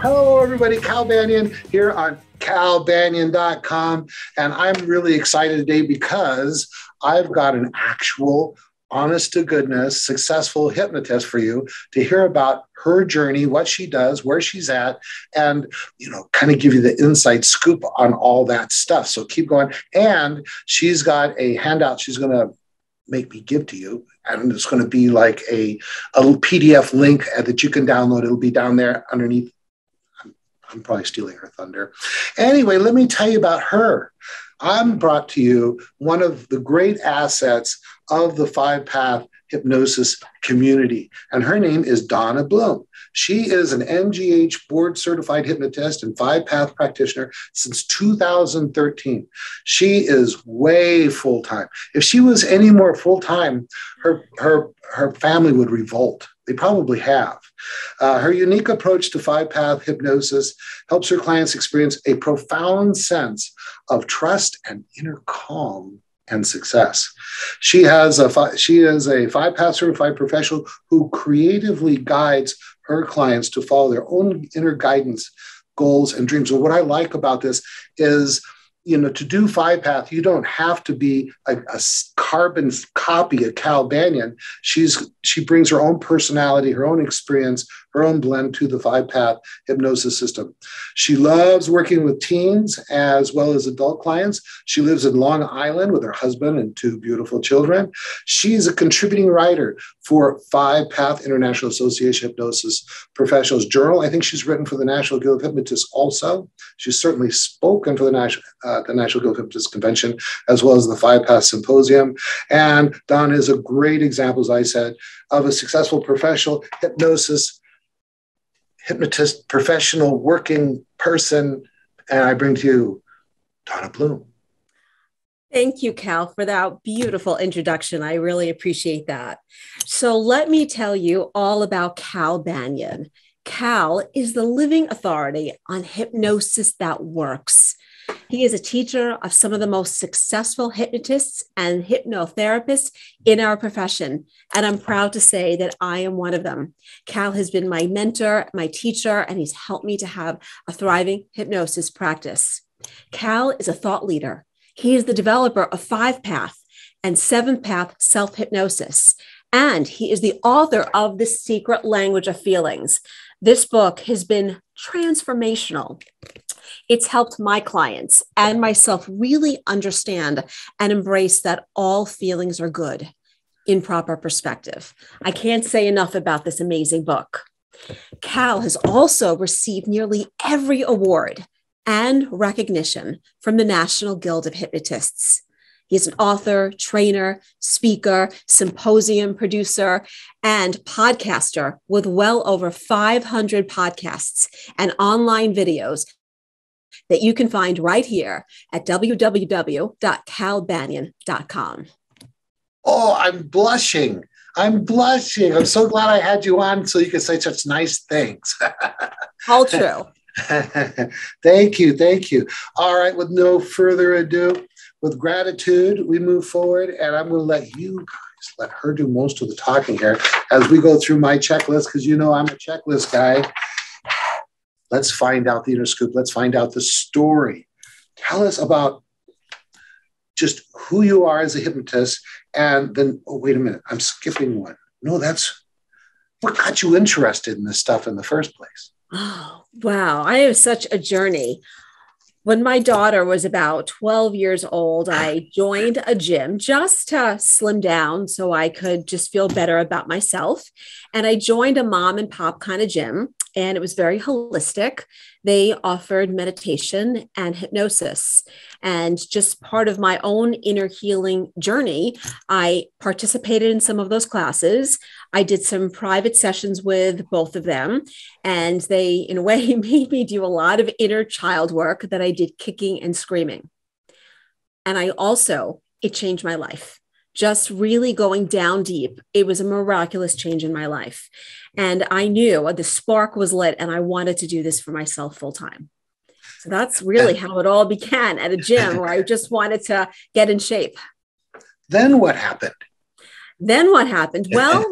Hello, everybody. Cal Banyan here on calbanyan.com. And I'm really excited today because I've got an actual, honest to goodness, successful hypnotist for you to hear about her journey, what she does, where she's at, and, you know, kind of give you the inside scoop on all that stuff. So keep going. And she's got a handout she's going to make me give to you. And it's going to be like a, a PDF link that you can download. It'll be down there underneath I'm probably stealing her thunder. Anyway, let me tell you about her. I'm brought to you one of the great assets of the five path hypnosis community, and her name is Donna Bloom. She is an NGH board certified hypnotist and five path practitioner since 2013. She is way full time. If she was any more full time, her, her, her family would revolt. They probably have. Uh, her unique approach to five path hypnosis helps her clients experience a profound sense of trust and inner calm and success. She has a fi- she is a five path certified professional who creatively guides her clients to follow their own inner guidance, goals, and dreams. And what I like about this is you know, to do five path, you don't have to be a, a, carbon copy of Cal Banyan. She's she brings her own personality, her own experience, her own blend to the five path hypnosis system. She loves working with teens as well as adult clients. She lives in Long Island with her husband and two beautiful children. She's a contributing writer for Five Path International Association Hypnosis Professionals Journal. I think she's written for the National Guild of Hypnotists also. She's certainly spoken for the National, uh, the National Guild of Hypnotists Convention as well as the Five Path Symposium. And Don is a great example, as I said, of a successful professional hypnosis hypnotist, professional, working person. And I bring to you Donna Bloom. Thank you, Cal, for that beautiful introduction. I really appreciate that. So, let me tell you all about Cal Banyan. Cal is the living authority on hypnosis that works. He is a teacher of some of the most successful hypnotists and hypnotherapists in our profession. And I'm proud to say that I am one of them. Cal has been my mentor, my teacher, and he's helped me to have a thriving hypnosis practice. Cal is a thought leader. He is the developer of Five Path and Seventh Path Self Hypnosis. And he is the author of The Secret Language of Feelings. This book has been transformational. It's helped my clients and myself really understand and embrace that all feelings are good in proper perspective. I can't say enough about this amazing book. Cal has also received nearly every award and recognition from the National Guild of Hypnotists. He's an author, trainer, speaker, symposium producer, and podcaster with well over 500 podcasts and online videos that you can find right here at www.calbanyan.com. Oh, I'm blushing. I'm blushing. I'm so glad I had you on so you could say such nice things. All true. thank you. Thank you. All right. With no further ado, with gratitude, we move forward, and I'm going to let you guys let her do most of the talking here as we go through my checklist because you know I'm a checklist guy. Let's find out the inner scoop. Let's find out the story. Tell us about just who you are as a hypnotist. And then, oh, wait a minute, I'm skipping one. No, that's what got you interested in this stuff in the first place. Oh, wow. I have such a journey. When my daughter was about 12 years old, I joined a gym just to slim down so I could just feel better about myself. And I joined a mom and pop kind of gym and it was very holistic. They offered meditation and hypnosis. And just part of my own inner healing journey, I participated in some of those classes. I did some private sessions with both of them. And they, in a way, made me do a lot of inner child work that I did kicking and screaming. And I also, it changed my life just really going down deep, it was a miraculous change in my life. And I knew the spark was lit and I wanted to do this for myself full time. So that's really how it all began at a gym where I just wanted to get in shape. Then what happened? Then what happened? Well,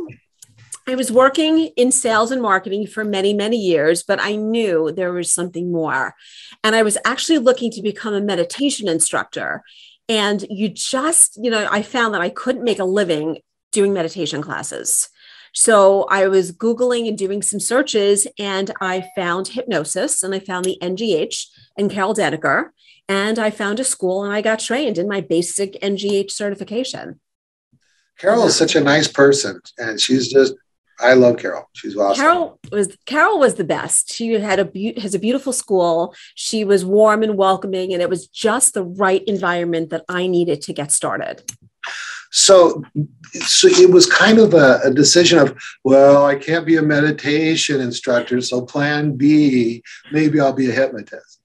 I was working in sales and marketing for many, many years, but I knew there was something more. And I was actually looking to become a meditation instructor. And you just, you know, I found that I couldn't make a living doing meditation classes. So I was Googling and doing some searches, and I found hypnosis and I found the NGH and Carol Dedeker. And I found a school and I got trained in my basic NGH certification. Carol is such a nice person, and she's just I love Carol. She's awesome. Carol was Carol was the best. She had a be- has a beautiful school. She was warm and welcoming, and it was just the right environment that I needed to get started. So, so it was kind of a, a decision of, well, I can't be a meditation instructor, so Plan B, maybe I'll be a hypnotist.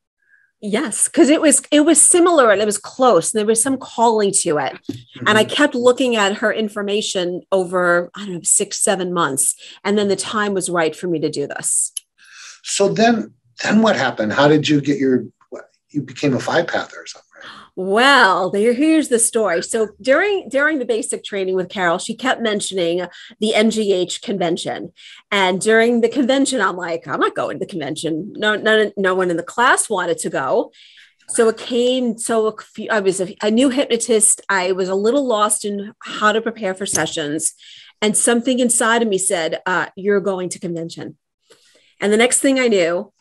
Yes, because it was it was similar and it was close. And there was some calling to it. Mm-hmm. And I mm-hmm. kept looking at her information over, I don't know, six, seven months. And then the time was right for me to do this. So then then what happened? How did you get your you became a five path or something? Well, there, here's the story. So during during the basic training with Carol, she kept mentioning the NGH convention, and during the convention, I'm like, I'm not going to the convention. No, no, no one in the class wanted to go. So it came. So I was a, a new hypnotist. I was a little lost in how to prepare for sessions, and something inside of me said, uh, "You're going to convention." And the next thing I knew,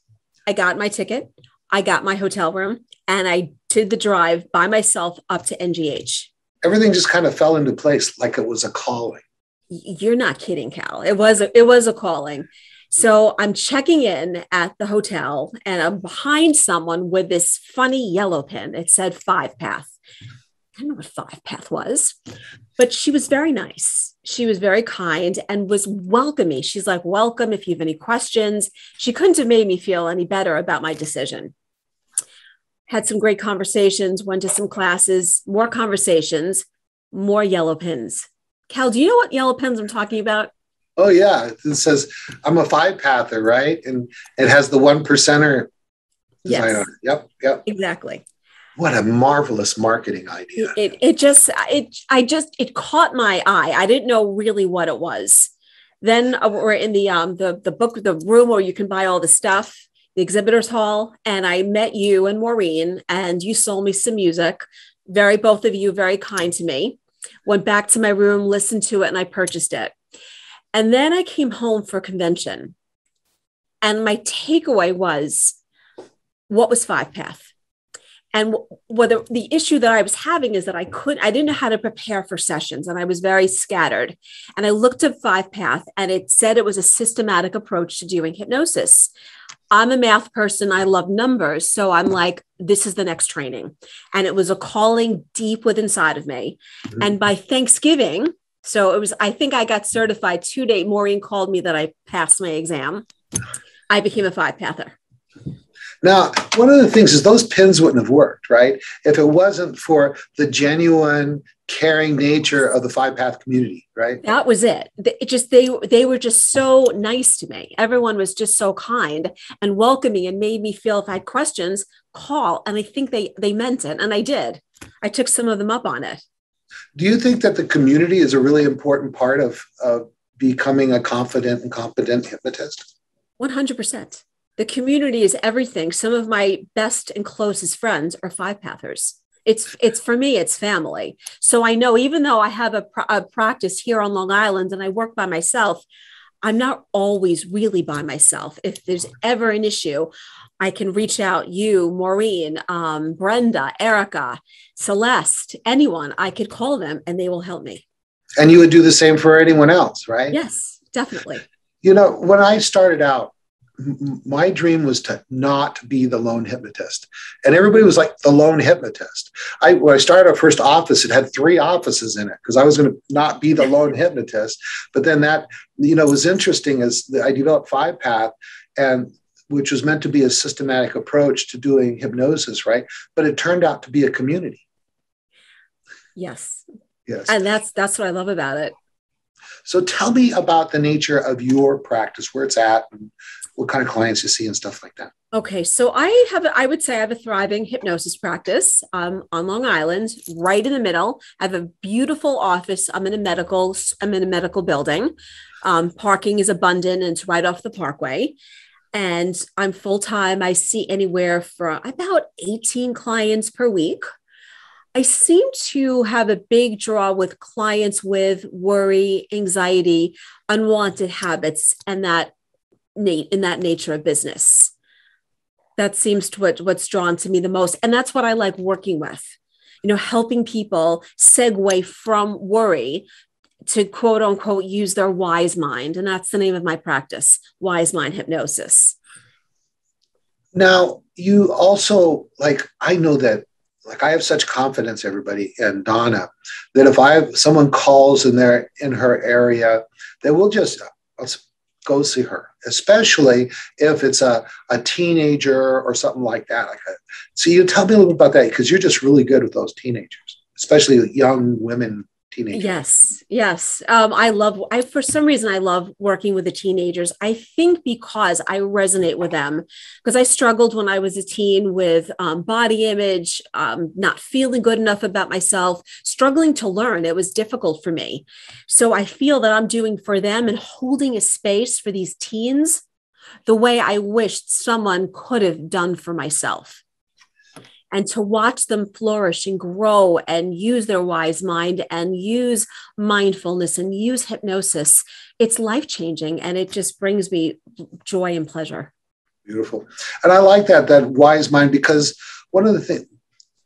I got my ticket. I got my hotel room and I did the drive by myself up to NGH. Everything just kind of fell into place like it was a calling. You're not kidding, Cal. It was a, it was a calling. So I'm checking in at the hotel and I'm behind someone with this funny yellow pin. It said five path. I don't know what five path was, but she was very nice. She was very kind and was welcoming. She's like, welcome if you have any questions. She couldn't have made me feel any better about my decision had some great conversations, went to some classes, more conversations, more yellow pins. Cal, do you know what yellow pins I'm talking about? Oh yeah, it says I'm a five pather, right? And it has the one percenter. Yes. Yep. Yep. Exactly. What a marvelous marketing idea! It, it just it I just it caught my eye. I didn't know really what it was. Then uh, we're in the um the the book the room where you can buy all the stuff the exhibitors hall and I met you and Maureen and you sold me some music. Very, both of you, very kind to me. Went back to my room, listened to it, and I purchased it. And then I came home for convention. And my takeaway was what was Five Path? And whether the issue that I was having is that I couldn't, I didn't know how to prepare for sessions and I was very scattered. And I looked at Five Path and it said it was a systematic approach to doing hypnosis. I'm a math person. I love numbers. So I'm like, this is the next training. And it was a calling deep within inside of me. Mm-hmm. And by Thanksgiving, so it was, I think I got certified two day. Maureen called me that I passed my exam. I became a five pather. Now, one of the things is those pins wouldn't have worked, right? If it wasn't for the genuine caring nature of the five path community, right? That was it. It just they they were just so nice to me. Everyone was just so kind and welcoming and made me feel if I had questions, call. And I think they they meant it. And I did. I took some of them up on it. Do you think that the community is a really important part of, of becoming a confident and competent hypnotist? 100%. The community is everything. Some of my best and closest friends are five pathers. It's it's for me, it's family. So I know even though I have a, a practice here on Long Island and I work by myself, I'm not always really by myself. If there's ever an issue, I can reach out you, Maureen, um, Brenda, Erica, Celeste, anyone. I could call them and they will help me. And you would do the same for anyone else, right? Yes, definitely. You know, when I started out, my dream was to not be the lone hypnotist. And everybody was like the lone hypnotist. I when I started our first office, it had three offices in it because I was going to not be the lone hypnotist. But then that, you know, was interesting as I developed Five Path and which was meant to be a systematic approach to doing hypnosis, right? But it turned out to be a community. Yes. Yes. And that's that's what I love about it. So tell me about the nature of your practice, where it's at, and what kind of clients you see and stuff like that. Okay, so I have, I would say I have a thriving hypnosis practice um, on Long Island, right in the middle. I have a beautiful office. I'm in a medical, I'm in a medical building. Um, parking is abundant and it's right off the parkway. And I'm full time. I see anywhere from about 18 clients per week. I seem to have a big draw with clients with worry, anxiety, unwanted habits, and that in that nature of business. That seems to what, what's drawn to me the most and that's what i like working with. You know helping people segue from worry to quote unquote use their wise mind and that's the name of my practice wise mind hypnosis. Now you also like i know that like i have such confidence everybody and donna that if i have someone calls in there in her area that we'll just go see her, especially if it's a, a teenager or something like that. Like a, so you tell me a little bit about that because you're just really good with those teenagers, especially young women teenagers. Yes, yes. Um, I love. I for some reason I love working with the teenagers. I think because I resonate with them because I struggled when I was a teen with um, body image, um, not feeling good enough about myself, struggling to learn. It was difficult for me. So I feel that I'm doing for them and holding a space for these teens the way I wished someone could have done for myself and to watch them flourish and grow and use their wise mind and use mindfulness and use hypnosis. It's life changing and it just brings me joy and pleasure. Beautiful. And i like that that wise mind because one of the things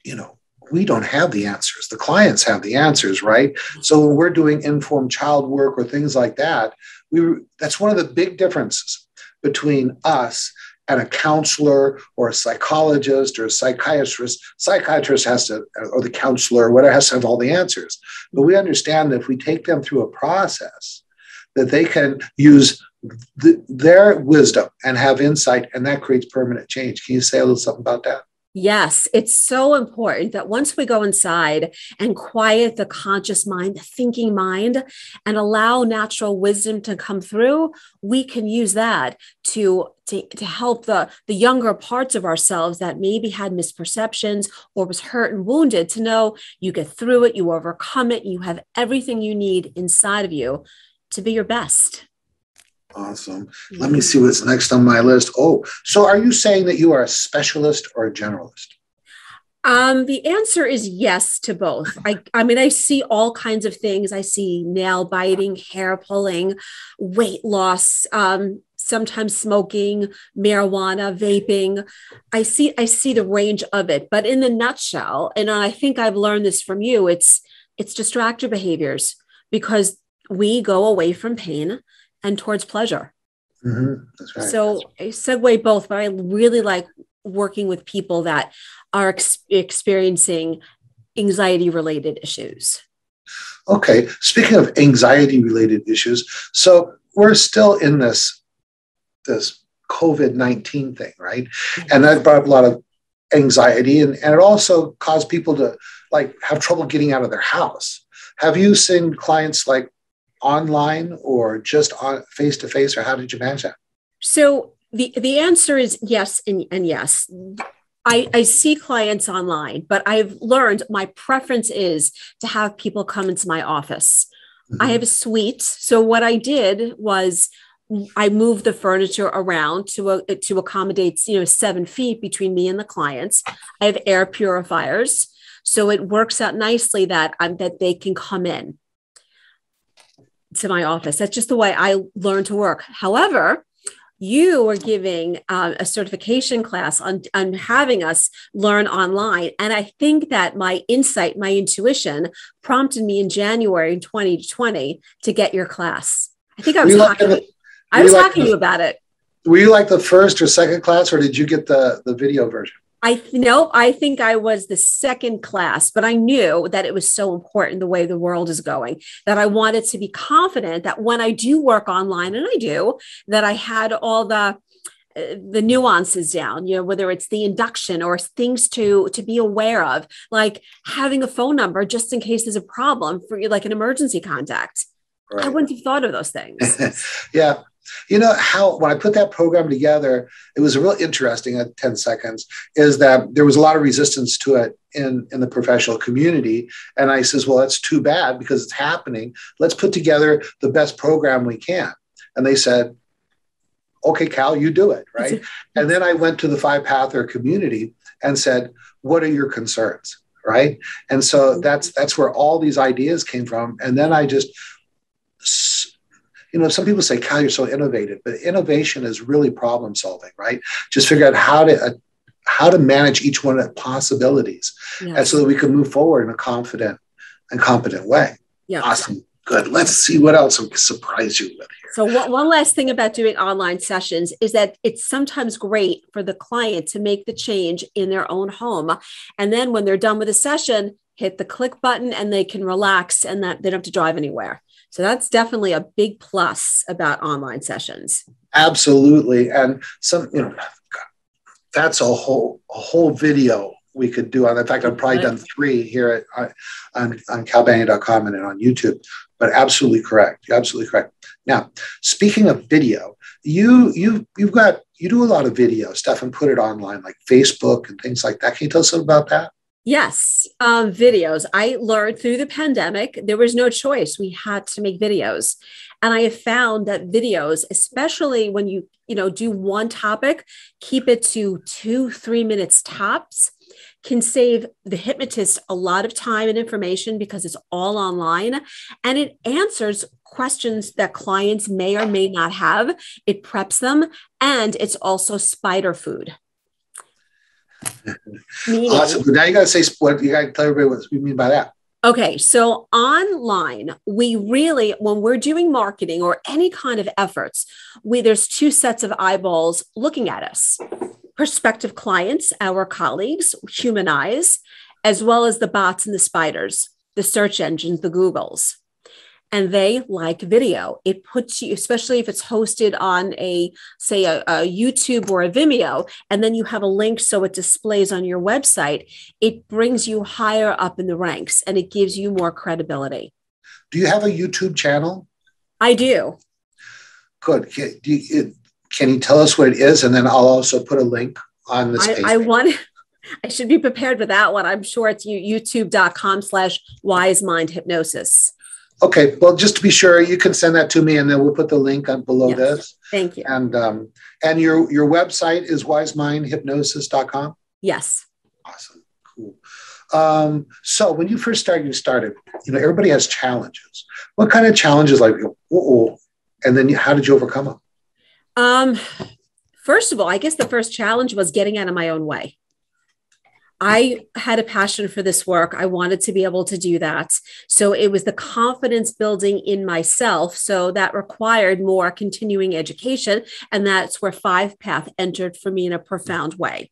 you know we don't have the answers. The clients have the answers right? So when we're doing informed child work or things like that we that's one of the big differences between us and a counselor or a psychologist or a psychiatrist, psychiatrist has to, or the counselor, or whatever, has to have all the answers. But we understand that if we take them through a process, that they can use the, their wisdom and have insight, and that creates permanent change. Can you say a little something about that? Yes, it's so important that once we go inside and quiet the conscious mind, the thinking mind, and allow natural wisdom to come through, we can use that to, to, to help the, the younger parts of ourselves that maybe had misperceptions or was hurt and wounded to know you get through it, you overcome it, you have everything you need inside of you to be your best. Awesome. Let me see what's next on my list. Oh, so are you saying that you are a specialist or a generalist? Um, the answer is yes to both. I, I mean, I see all kinds of things. I see nail biting, hair pulling, weight loss, um, sometimes smoking, marijuana, vaping. I see, I see the range of it. But in the nutshell, and I think I've learned this from you, it's it's distractor behaviors because we go away from pain and towards pleasure. Mm-hmm. Right. So I segue both, but I really like working with people that are ex- experiencing anxiety related issues. Okay. Speaking of anxiety related issues, so we're still in this this COVID 19 thing, right? Mm-hmm. And that brought up a lot of anxiety and, and it also caused people to like have trouble getting out of their house. Have you seen clients like online or just on face to face, or how did you manage that? So the the answer is yes and, and yes. I, I see clients online, but I've learned my preference is to have people come into my office. Mm-hmm. I have a suite. So what I did was I moved the furniture around to a, to accommodate you know seven feet between me and the clients. I have air purifiers, so it works out nicely that I'm, that they can come in to my office. That's just the way I learned to work. However, you were giving uh, a certification class on, on having us learn online. And I think that my insight, my intuition prompted me in January 2020 to get your class. I think I was talking, like the, I was talking to you about it. Were you like the first or second class, or did you get the, the video version? I know I think I was the second class, but I knew that it was so important the way the world is going that I wanted to be confident that when I do work online, and I do, that I had all the uh, the nuances down you know whether it's the induction or things to to be aware of like having a phone number just in case there's a problem for you like an emergency contact. Right. i wouldn't have thought of those things. Yeah You know how when I put that program together, it was real interesting at 10 seconds, is that there was a lot of resistance to it in, in the professional community. And I says, well, that's too bad because it's happening. Let's put together the best program we can. And they said, okay, Cal, you do it, right? and then I went to the five pather community and said, what are your concerns? Right. And so mm-hmm. that's that's where all these ideas came from. And then I just you know, some people say, Cal, you're so innovative, but innovation is really problem solving, right? Just figure out how to uh, how to manage each one of the possibilities, and so that we can move forward in a confident and competent way. Yeah. Awesome. Good. Let's see what else will surprise you with here. So, one, one last thing about doing online sessions is that it's sometimes great for the client to make the change in their own home. And then when they're done with the session, hit the click button and they can relax and that they don't have to drive anywhere. So that's definitely a big plus about online sessions. Absolutely. And some, you know, that's a whole a whole video we could do on. In fact, I've probably done three here at, on on calbanyan.com and on YouTube. But absolutely correct. Absolutely correct. Now, speaking of video, you you you've got you do a lot of video stuff and put it online, like Facebook and things like that. Can you tell us about that? Yes, um, videos. I learned through the pandemic, there was no choice. We had to make videos. And I have found that videos, especially when you, you know, do one topic, keep it to two, three minutes tops, can save the hypnotist a lot of time and information because it's all online and it answers questions that clients may or may not have. It preps them and it's also spider food. Awesome. Oh, now you got to say what you got to tell everybody what you mean by that. Okay, so online, we really, when we're doing marketing or any kind of efforts, we there's two sets of eyeballs looking at us: prospective clients, our colleagues, human eyes, as well as the bots and the spiders, the search engines, the Googles and they like video. It puts you, especially if it's hosted on a, say, a, a, YouTube or a Vimeo, and then you have a link so it displays on your website, it brings you higher up in the ranks and it gives you more credibility. Do you have a YouTube channel? I do. Good. Can, you, can you tell us what it is? And then I'll also put a link on this I, page. I want. I should be prepared for that one. I'm sure it's youtube.com slash wise mind hypnosis. Okay, well, just to be sure, you can send that to me, and then we'll put the link on below yes. this. Thank you. And um, and your your website is wisemindhypnosis.com. Yes. Awesome. Cool. Um, so when you first started, you started. You know, everybody has challenges. What kind of challenges? Like, oh, and then how did you overcome them? Um, first of all, I guess the first challenge was getting out of my own way. I had a passion for this work. I wanted to be able to do that. So it was the confidence building in myself. So that required more continuing education. And that's where Five Path entered for me in a profound way.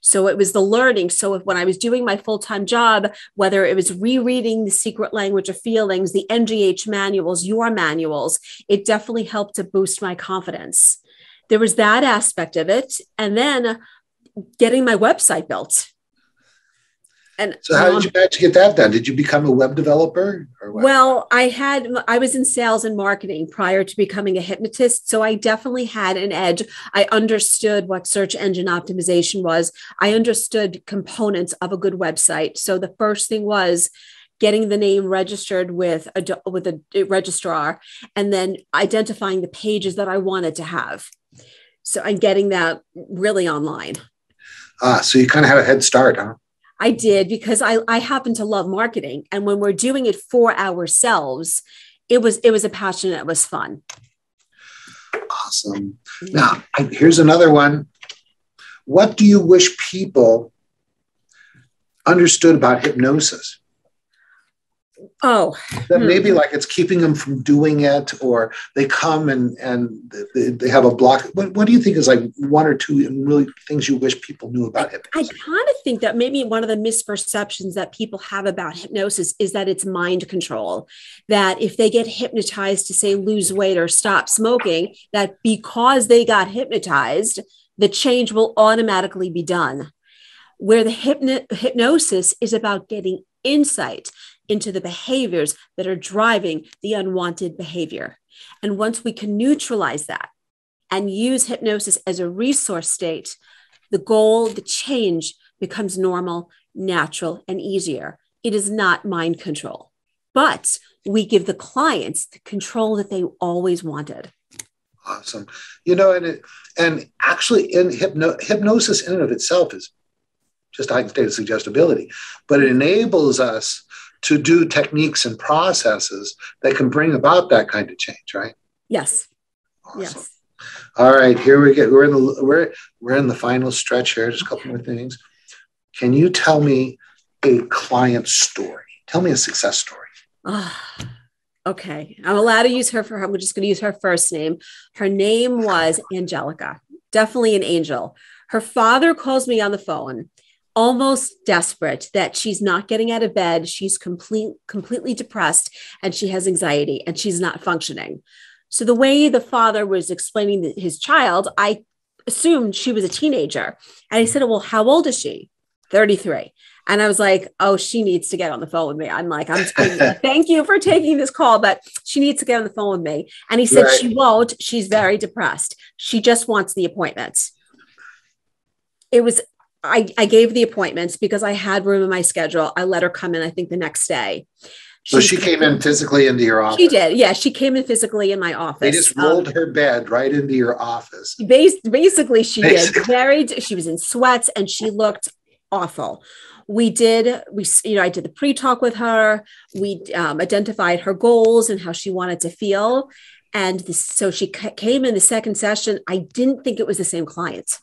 So it was the learning. So if, when I was doing my full time job, whether it was rereading the secret language of feelings, the NGH manuals, your manuals, it definitely helped to boost my confidence. There was that aspect of it. And then getting my website built. And so, how um, did you manage to get that done? Did you become a web developer? Well, I had I was in sales and marketing prior to becoming a hypnotist, so I definitely had an edge. I understood what search engine optimization was. I understood components of a good website. So the first thing was getting the name registered with a with a registrar, and then identifying the pages that I wanted to have. So I'm getting that really online. Ah, so you kind of had a head start, huh? I did because I, I happen to love marketing. And when we're doing it for ourselves, it was it was a passion it was fun. Awesome. Now, here's another one. What do you wish people understood about hypnosis? Oh, that hmm. maybe like it's keeping them from doing it, or they come and and they, they have a block. What, what do you think is like one or two really things you wish people knew about it? I kind of think that maybe one of the misperceptions that people have about hypnosis is that it's mind control. That if they get hypnotized to say lose weight or stop smoking, that because they got hypnotized, the change will automatically be done. Where the hypno- hypnosis is about getting insight into the behaviors that are driving the unwanted behavior. And once we can neutralize that and use hypnosis as a resource state, the goal, the change becomes normal, natural, and easier. It is not mind control, but we give the clients the control that they always wanted. Awesome. You know, and it, and actually in hypno, hypnosis in and of itself is just a heightened state of suggestibility, but it enables us to do techniques and processes that can bring about that kind of change, right? Yes. Awesome. Yes. All right, here we get. We're in the we're we're in the final stretch here. Just a couple more things. Can you tell me a client story? Tell me a success story. Oh, okay, I'm allowed to use her for. I'm just going to use her first name. Her name was Angelica. Definitely an angel. Her father calls me on the phone almost desperate that she's not getting out of bed she's complete, completely depressed and she has anxiety and she's not functioning so the way the father was explaining his child, I assumed she was a teenager. And I said, Well, how old is she? 33. And I was like, Oh, she needs to get on the phone with me. I'm like, I'm thank you for taking this call, but she needs to get on the phone with me. And he said, right. She won't. She's very depressed. She just wants the appointments. It was I, I gave the appointments because I had room in my schedule. I let her come in, I think, the next day. So she, came in physically into your office. She did. Yeah, she came in physically in my office. They just rolled um, her bed right into your office. basically, she basically. did. Very. She was in sweats and she looked awful. We did. We, you know, I did the pre-talk with her. We um, identified her goals and how she wanted to feel, and this, so she c- came in the second session. I didn't think it was the same client.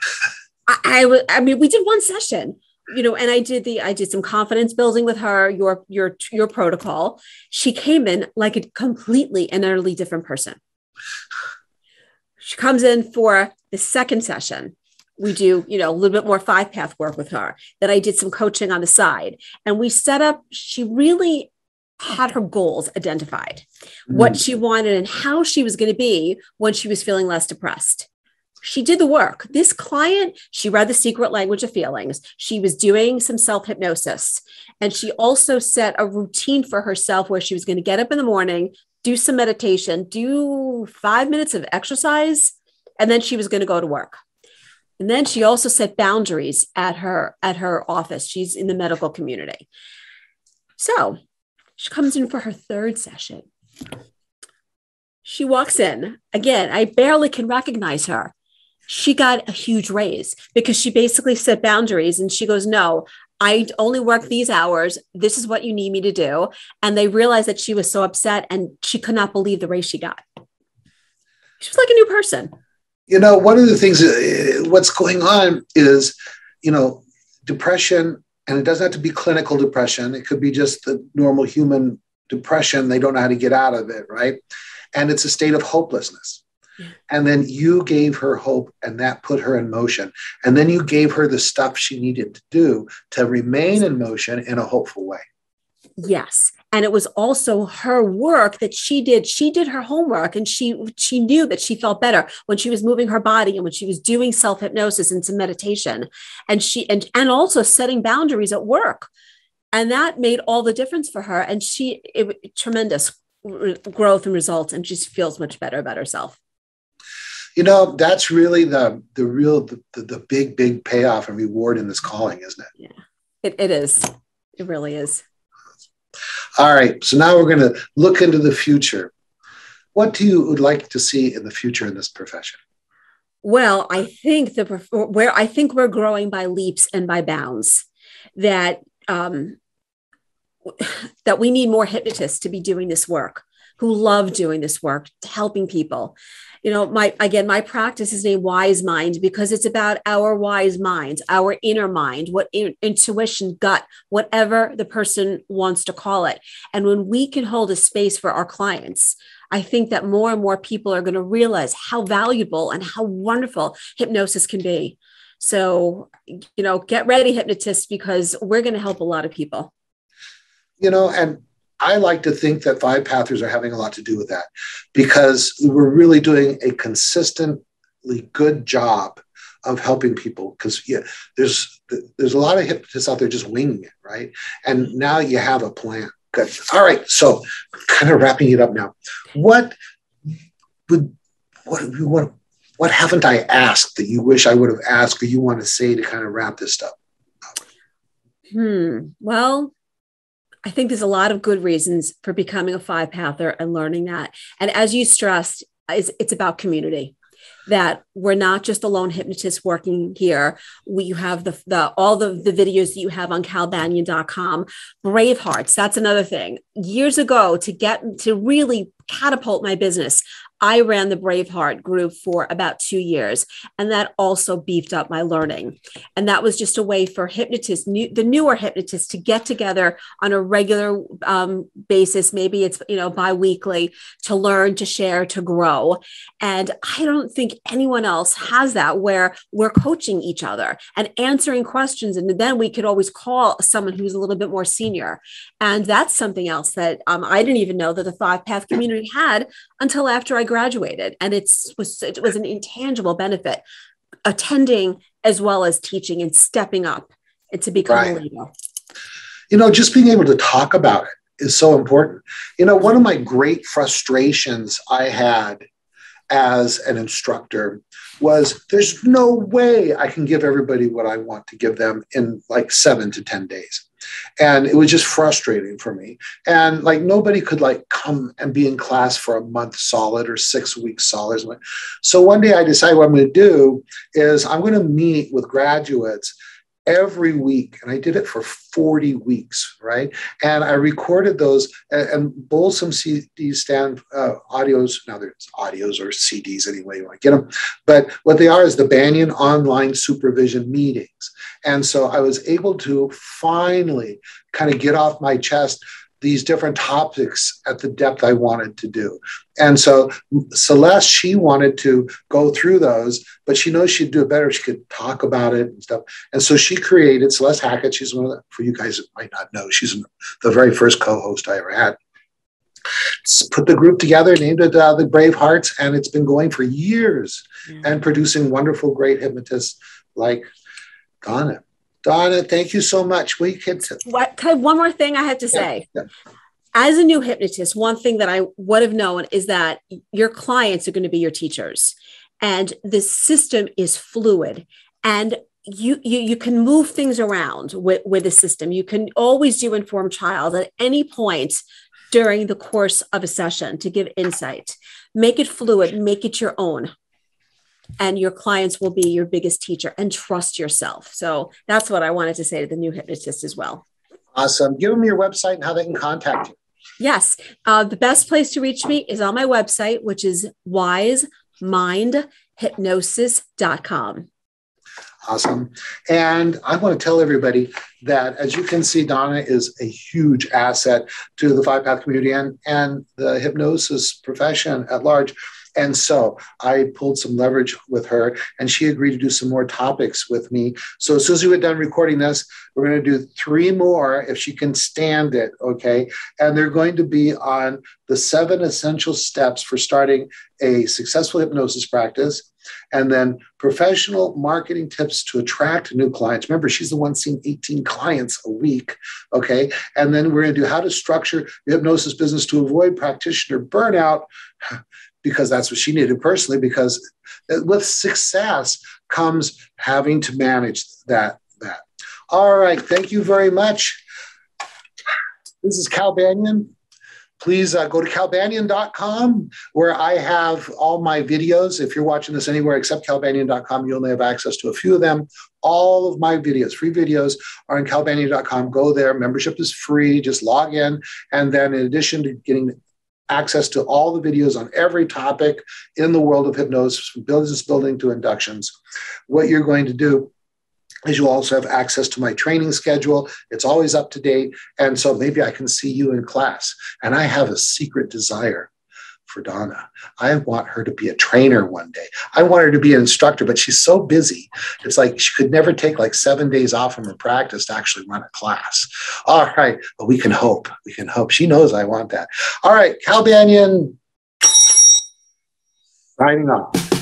I, I, I mean, we did one session you know and i did the i did some confidence building with her your your your protocol. She came in like a completely and utterly different person. She comes in for the second session. We do you know a little bit more five path work with her. That i did some coaching on the side and we set up she really had her goals identified. Mm. what she wanted and how she was going to be when she was feeling less depressed she did the work. This client, she read The Secret Language of Feelings. She was doing some self hypnosis. And she also set a routine for herself where she was going to get up in the morning, do some meditation, do five minutes of exercise, and then she was going to go to work. And then she also set boundaries at her at her office. She's in the medical community. So she comes in for her third session. She walks in. Again, I barely can recognize her she got a huge raise because she basically set boundaries and she goes, No, I only work these hours. This is what you need me to do. And they realized that she was so upset and she could not believe the raise she got. She was like a new person. You know, one of the things, uh, what's going on is, you know, depression, and it doesn't have to be clinical depression, it could be just the normal human depression. They don't know how to get out of it, right? And it's a state of hopelessness. And then you gave her hope and that put her in motion. And then you gave her the stuff she needed to do to remain in motion in a hopeful way. Yes. And it was also her work that she did. She did her homework and she she knew that she felt better when she was moving her body and when she was doing self-hypnosis and some meditation. And she and and also setting boundaries at work. And that made all the difference for her. And she it, tremendous growth and results. And she feels much better about herself you know that's really the the real the, the big big payoff and reward in this calling isn't it? Yeah. It, it is. It really is. All right. So now we're going to look into the future. What do you would like to see in the future in this profession? Well i think the where i think we're growing by leaps and by bounds. That um that we need more hypnotists to be doing this work who love doing this work helping people you know my again my practice is named wise mind because it's about our wise minds our inner mind what in, intuition gut whatever the person wants to call it and when we can hold a space for our clients I think that more and more people are going to realize how valuable and how wonderful hypnosis can be. So, you know, get ready, hypnotists, because we're going to help a lot of people. You know, and I like to think that five pathers are having a lot to do with that because we're really doing a consistently good job of helping people because yeah, there's there's a lot of hypnotists out there just winging it, right? And now you have a plan. Good. All right. So, kind of wrapping it up now. What would what what what haven't I asked that you wish I would have asked or you want to say to kind of wrap this up? Hmm. Well, I think there's a lot of good reasons for becoming a five pather and learning that. And as you stressed, it's, it's about community that we're not just a lone hypnotist working here. We you have the, the all the, the videos that you have on calbanyan.com. Brave Hearts, that's another thing. Years ago, to get to really catapult my business, I ran the Braveheart group for about two years, and that also beefed up my learning. And that was just a way for hypnotists, new, the newer hypnotists, to get together on a regular um, basis. Maybe it's you know biweekly to learn, to share, to grow. And I don't think anyone else has that where we're coaching each other and answering questions, and then we could always call someone who's a little bit more senior. And that's something else that um, I didn't even know that the Five Path community had until after I graduated and it's was it was an intangible benefit attending as well as teaching and stepping up and to become right. a leader. You know just being able to talk about it is so important. You know one of my great frustrations i had as an instructor was there's no way i can give everybody what i want to give them in like seven to ten days and it was just frustrating for me. And like nobody could like come and be in class for a month solid or six weeks solid. So one day i decided what i'm going to do is i'm going to meet with graduates every week and i did it for 40 weeks right? And i recorded those and, and both some cds stand uh, audios now there's audios or cds anyway you want to get them but what they are is the banyan online supervision meetings. And so i was able to finally kind of get off my chest these different topics at the depth I wanted to do. And so Celeste, she wanted to go through those, but she knows she'd do it better. She could talk about it and stuff. And so she created Celeste Hackett. She's one of the, for you guys that might not know, she's the very first co-host I ever had. Put the group together, named it uh, the Brave Hearts, and it's been going for years mm-hmm. and producing wonderful, great hypnotists like Donna. Donna, thank you so much. We can. What, of one more thing I have to say. Yeah, yeah. As a new hypnotist, one thing that I would have known is that your clients are going to be your teachers, and the system is fluid, and you you you can move things around with with the system. You can always do informed child at any point during the course of a session to give insight. Make it fluid. Make it your own and your clients will be your biggest teacher and trust yourself. So that's what I wanted to say to the new hypnotist as well. Awesome. Give them your website and how they can contact you. Yes. Uh, the best place to reach me is on my website, which is wisemindhypnosis.com. Awesome. And I want to tell everybody that, as you can see, Donna is a huge asset to the Five Path community and, and the hypnosis profession at large. And so I pulled some leverage with her, and she agreed to do some more topics with me. So as soon as we get done recording this, we're going to do three more if she can stand it. Okay. And they're going to be on the seven essential steps for starting a successful hypnosis practice and then professional marketing tips to attract new clients. Remember, she's the one seeing 18 clients a week. Okay. And then we're going to do how to structure your hypnosis business to avoid practitioner burnout because that's what she needed personally. Because with success comes having to manage that. That. All right. Thank you very much. This is Cal Banyan. Please uh, go to calbanyan.com where I have all my videos. If you're watching this anywhere except calbanyan.com, you only have access to a few of them. All of my videos, free videos, are on calbanyan.com. Go there. Membership is free. Just log in. And then, in addition to getting access to all the videos on every topic in the world of hypnosis, from business building to inductions. What you're going to do is you'll also have access to my training schedule. It's always up to date. And so maybe I can see you in class. And I have a secret desire for Donna. I want her to be a trainer one day. I want her to be an instructor, but she's so busy. It's like she could never take like seven days off from her practice to actually run a class. All right, but we can hope. We can hope. She knows I want that. All right, Cal Banyan signing off.